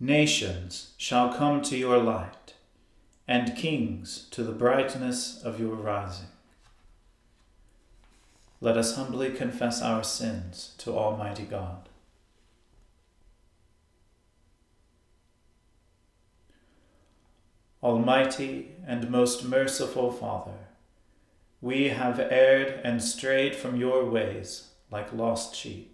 Nations shall come to your light, and kings to the brightness of your rising. Let us humbly confess our sins to Almighty God. Almighty and most merciful Father, we have erred and strayed from your ways like lost sheep.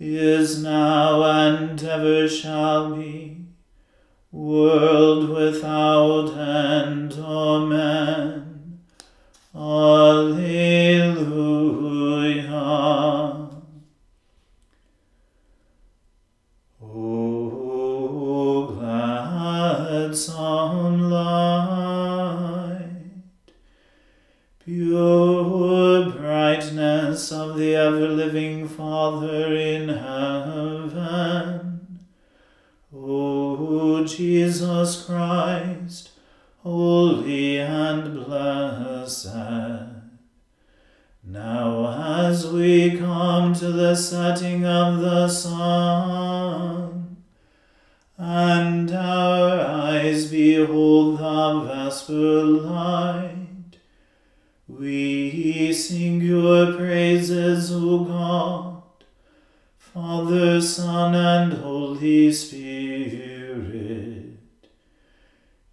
is now, and ever shall be, world without end. Amen. Alleluia.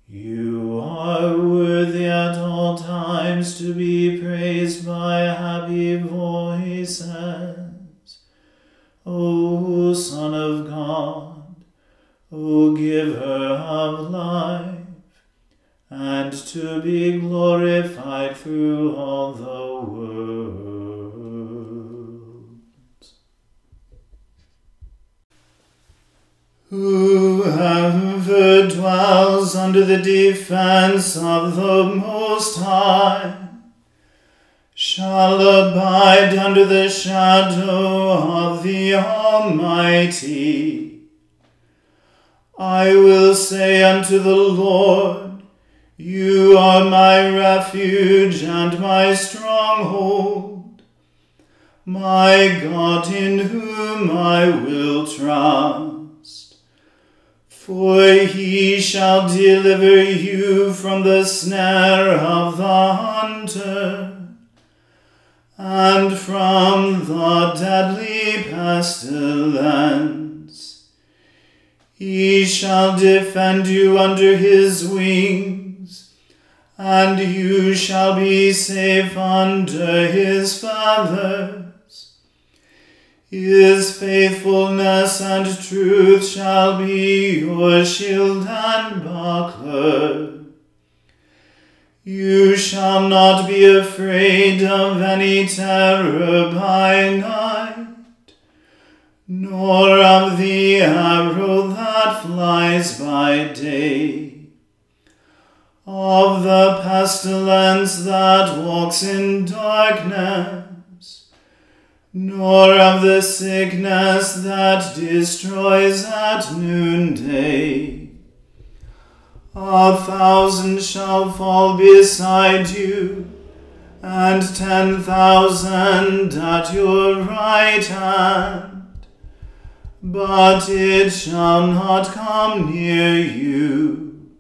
You under the defense of the Most High shall abide under the shadow of the Almighty. I will say unto the Lord, you are my refuge and my stronghold, my God in whom I will trust. For he shall deliver you from the snare of the hunter and from the deadly pestilence. He shall defend you under his wings and you shall be safe under his feathers. His faithfulness and truth shall be your shield and buckler. You shall not be afraid of any terror by night, nor of the arrow that flies by day, of the pestilence that walks in darkness, nor of the sickness that destroys at noonday. A thousand shall fall beside you, and ten thousand at your right hand, but it shall not come near you.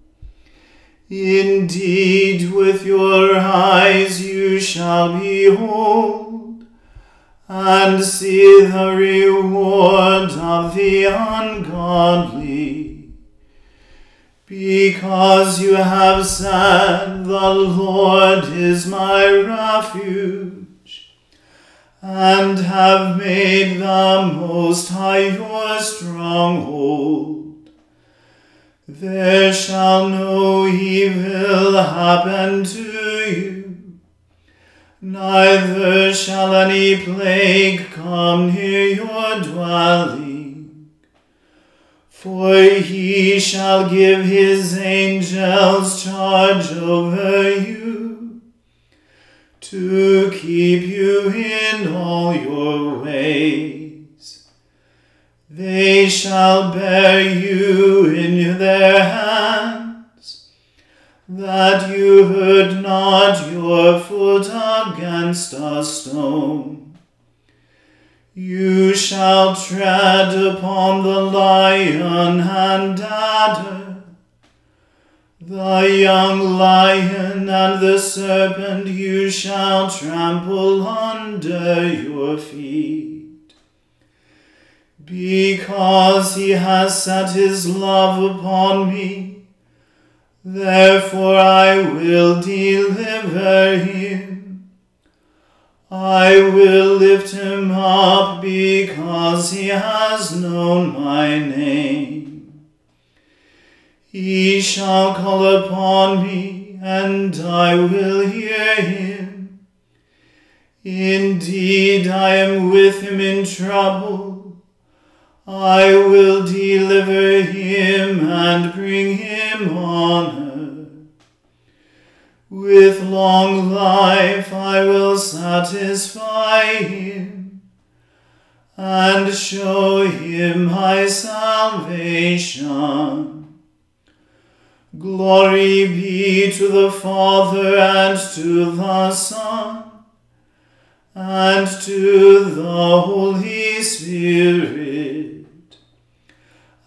Indeed, with your eyes you shall behold, and see the reward of the ungodly because you have said, The Lord is my refuge, and have made the Most High your stronghold. There shall no evil happen to neither shall any plague come near your dwelling. For he shall give his angels charge over you, to keep you in all your ways. They shall bear you in their hands, that you hurt not your foot against a stone. You shall tread upon the lion and adder, the young lion and the serpent you shall trample under your feet. Because he has set his love upon me, therefore I will deliver him. I will lift him up because he has known my name. He shall call upon me, and I will hear him. Indeed, I am with him in trouble. I will deliver him and bring him honor. With long life I will satisfy him and show him my salvation. Glory be to the Father and to the Son and to the Holy Spirit,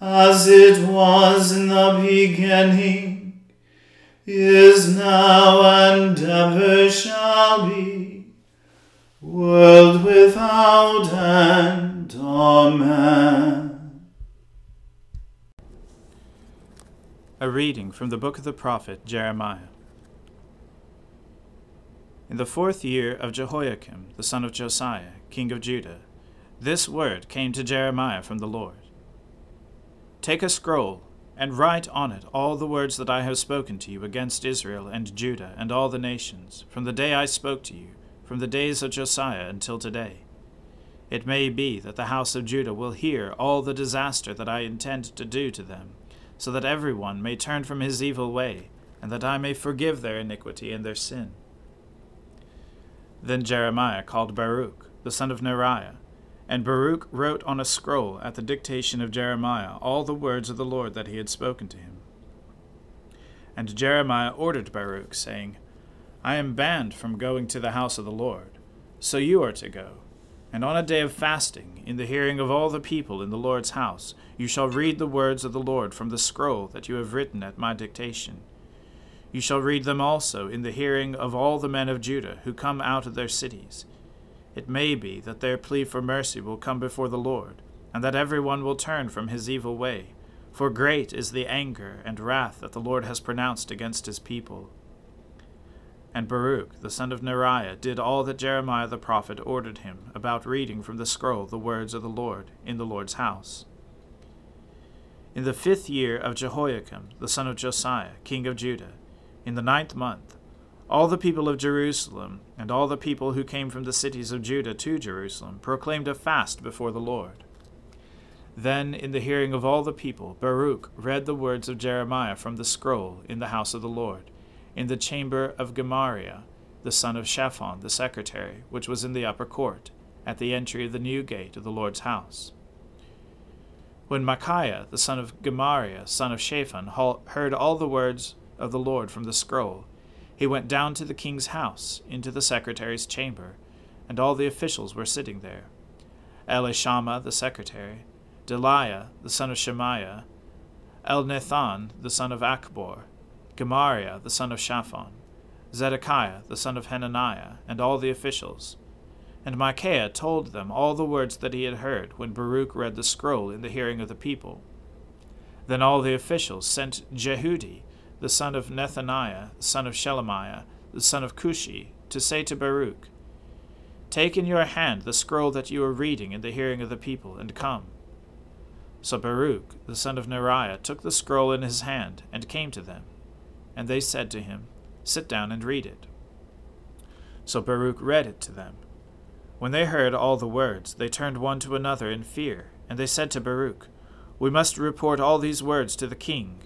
as it was in the beginning is now and ever shall be, world without end. Amen. A reading from the book of the prophet Jeremiah. In the fourth year of Jehoiakim, the son of Josiah, king of Judah, this word came to Jeremiah from the Lord Take a scroll and write on it all the words that I have spoken to you against Israel and Judah and all the nations, from the day I spoke to you, from the days of Josiah until today. It may be that the house of Judah will hear all the disaster that I intend to do to them, so that every one may turn from his evil way, and that I may forgive their iniquity and their sin. Then Jeremiah called Baruch, the son of Neriah, and Baruch wrote on a scroll at the dictation of Jeremiah all the words of the Lord that he had spoken to him. And Jeremiah ordered Baruch, saying, I am banned from going to the house of the Lord, so you are to go. And on a day of fasting, in the hearing of all the people in the Lord's house, you shall read the words of the Lord from the scroll that you have written at my dictation. You shall read them also in the hearing of all the men of Judah who come out of their cities it may be that their plea for mercy will come before the Lord, and that every one will turn from his evil way. For great is the anger and wrath that the Lord has pronounced against his people. And Baruch the son of Neriah did all that Jeremiah the prophet ordered him about reading from the scroll the words of the Lord in the Lord's house. In the fifth year of Jehoiakim the son of Josiah, king of Judah, in the ninth month, All the people of Jerusalem and all the people who came from the cities of Judah to Jerusalem proclaimed a fast before the Lord. Then, in the hearing of all the people, Baruch read the words of Jeremiah from the scroll in the house of the Lord, in the chamber of Gemariah, the son of Shaphan, the secretary, which was in the upper court, at the entry of the new gate of the Lord's house. When Micaiah, the son of Gemariah, son of Shaphan, heard all the words of the Lord from the scroll, he went down to the king's house, into the secretary's chamber, and all the officials were sitting there. Elishama, the secretary, Delaiah the son of Shemaiah, Elnathan, the son of Achbor, Gemariah, the son of Shaphan, Zedekiah, the son of Hananiah, and all the officials. And Micaiah told them all the words that he had heard when Baruch read the scroll in the hearing of the people. Then all the officials sent Jehudi, the son of Nethaniah, the son of Shelemiah, the son of Cushi, to say to Baruch, Take in your hand the scroll that you are reading in the hearing of the people, and come. So Baruch, the son of Neriah, took the scroll in his hand, and came to them. And they said to him, Sit down and read it. So Baruch read it to them. When they heard all the words, they turned one to another in fear, and they said to Baruch, We must report all these words to the king.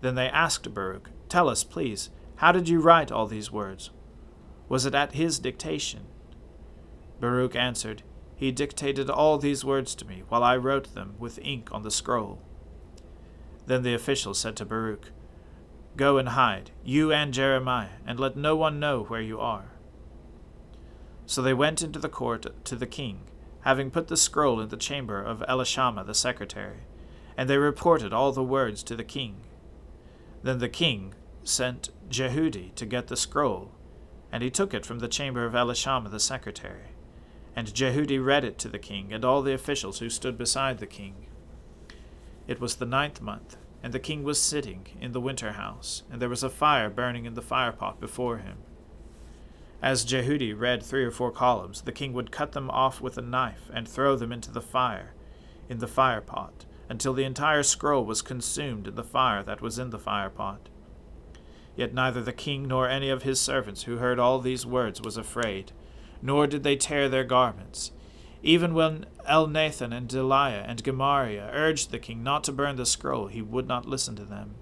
Then they asked Baruch, Tell us, please, how did you write all these words? Was it at his dictation? Baruch answered, he dictated all these words to me, while I wrote them with ink on the scroll. Then the official said to Baruch, Go and hide, you and Jeremiah, and let no one know where you are. So they went into the court to the king, having put the scroll in the chamber of Elishama the secretary, and they reported all the words to the king. Then the king sent Jehudi to get the scroll, and he took it from the chamber of Elishama the secretary. And Jehudi read it to the king and all the officials who stood beside the king. It was the ninth month, and the king was sitting in the winter house, and there was a fire burning in the firepot before him. As Jehudi read three or four columns, the king would cut them off with a knife and throw them into the fire, in the firepot, until the entire scroll was consumed in the fire that was in the firepot. Yet neither the king nor any of his servants who heard all these words was afraid, nor did they tear their garments. Even when Elnathan and Delaiah and Gemariah urged the king not to burn the scroll, he would not listen to them.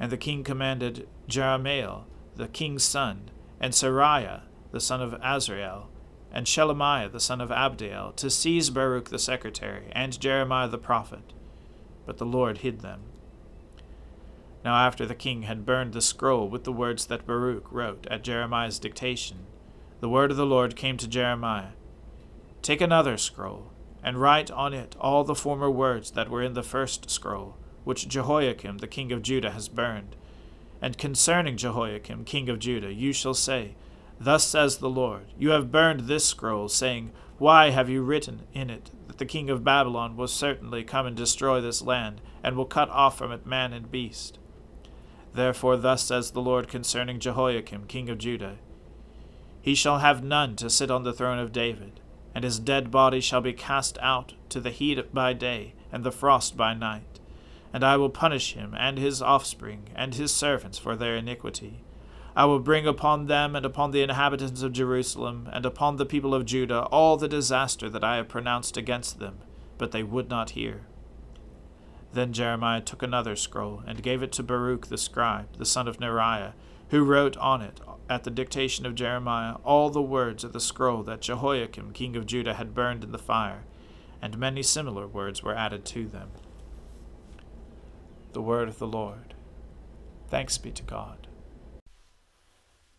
And the king commanded Jerahmeel, the king's son, and Seraiah, the son of Azriel, and Shelemiah, the son of Abdeel, to seize Baruch the secretary, and Jeremiah the prophet. But the Lord hid them. Now after the king had burned the scroll with the words that Baruch wrote at Jeremiah's dictation, the word of the Lord came to Jeremiah Take another scroll, and write on it all the former words that were in the first scroll, which Jehoiakim the king of Judah has burned. And concerning Jehoiakim king of Judah, you shall say, Thus says the Lord, You have burned this scroll, saying, Why have you written in it that the king of Babylon will certainly come and destroy this land, and will cut off from it man and beast? Therefore, thus says the Lord concerning Jehoiakim king of Judah, he shall have none to sit on the throne of David, and his dead body shall be cast out to the heat by day and the frost by night. And I will punish him and his offspring and his servants for their iniquity. I will bring upon them and upon the inhabitants of Jerusalem and upon the people of Judah all the disaster that I have pronounced against them, but they would not hear. Then Jeremiah took another scroll and gave it to Baruch the scribe, the son of Neriah, who wrote on it at the dictation of Jeremiah all the words of the scroll that Jehoiakim king of Judah had burned in the fire, and many similar words were added to them. The word of the Lord. Thanks be to God.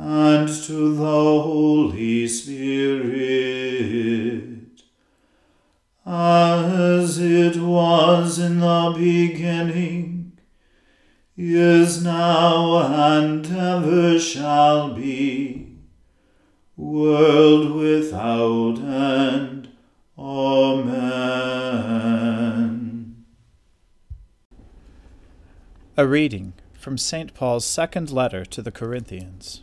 and to the Holy Spirit, as it was in the beginning is now and ever shall be, world without end. Amen. A reading from St. Paul's second letter to the Corinthians.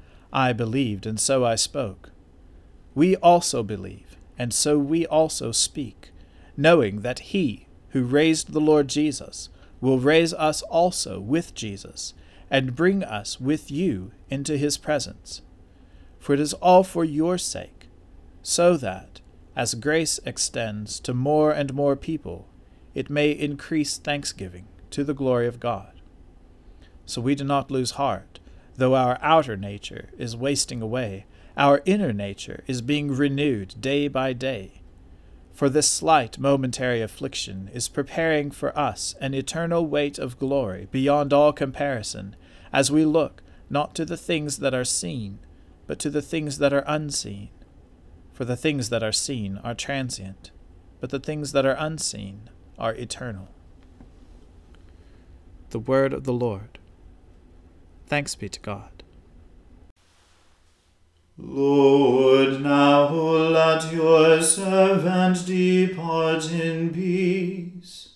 I believed, and so I spoke. We also believe, and so we also speak, knowing that He who raised the Lord Jesus will raise us also with Jesus and bring us with you into his presence. For it is all for your sake, so that, as grace extends to more and more people, it may increase thanksgiving to the glory of God. So we do not lose heart, though our outer nature is wasting away, our inner nature is being renewed day by day. For this slight momentary affliction is preparing for us an eternal weight of glory beyond all comparison as we look not to the things that are seen, but to the things that are unseen. For the things that are seen are transient, but the things that are unseen are eternal. The Word of the Lord. Thanks be to God. Lord, now let your servant depart in peace,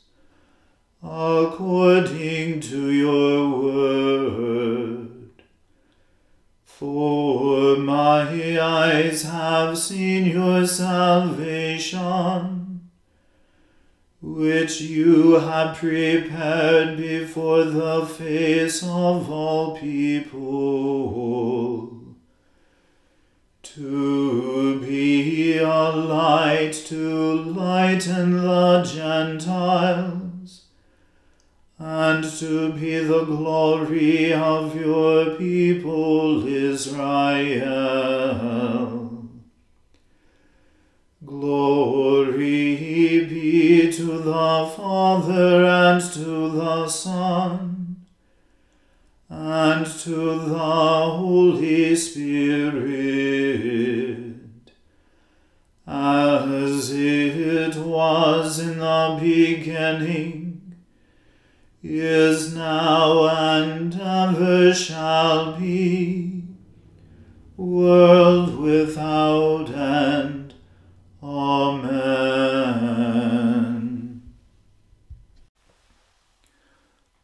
according to your word. For my eyes have seen your salvation, which you have prepared before the face of all people to be a light to lighten the Gentiles, and to be the glory of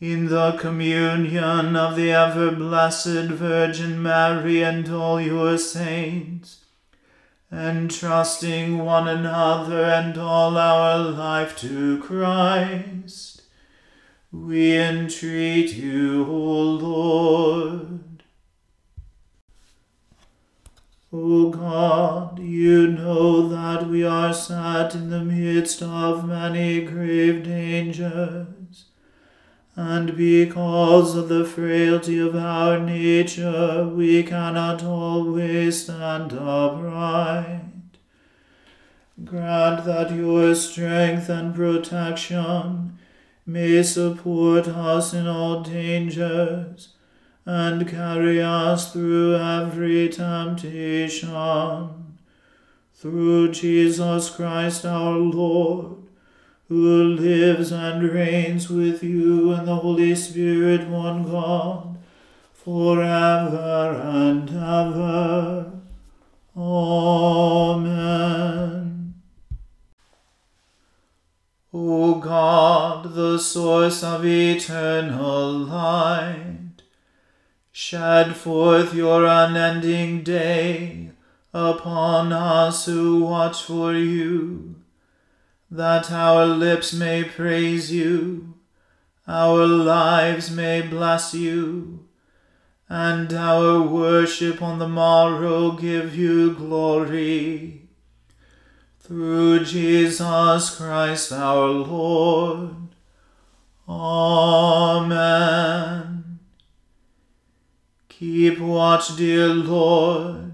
in the communion of the ever blessed Virgin Mary and all your saints, entrusting one another and all our life to Christ, we entreat you, O Lord. O God, you know that we are sat in the midst of many grave dangers and because of the frailty of our nature, we cannot always stand upright. Grant that your strength and protection may support us in all dangers and carry us through every temptation. Through Jesus Christ our Lord who lives and reigns with you and the Holy Spirit, one God, forever and ever. Amen. O God, the source of eternal light, shed forth your unending day upon us who watch for you that our lips may praise you, our lives may bless you, and our worship on the morrow give you glory through Jesus Christ our Lord. Amen. Keep watch, dear Lord,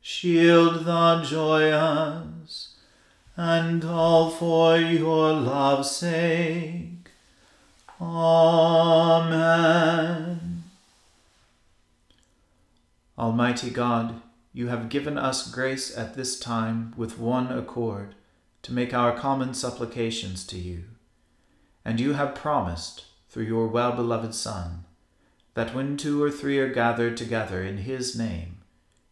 shield the joyous, and all for your love's sake. Amen. Almighty God, you have given us grace at this time with one accord to make our common supplications to you. And you have promised, through your well beloved Son, that when two or three are gathered together in his name,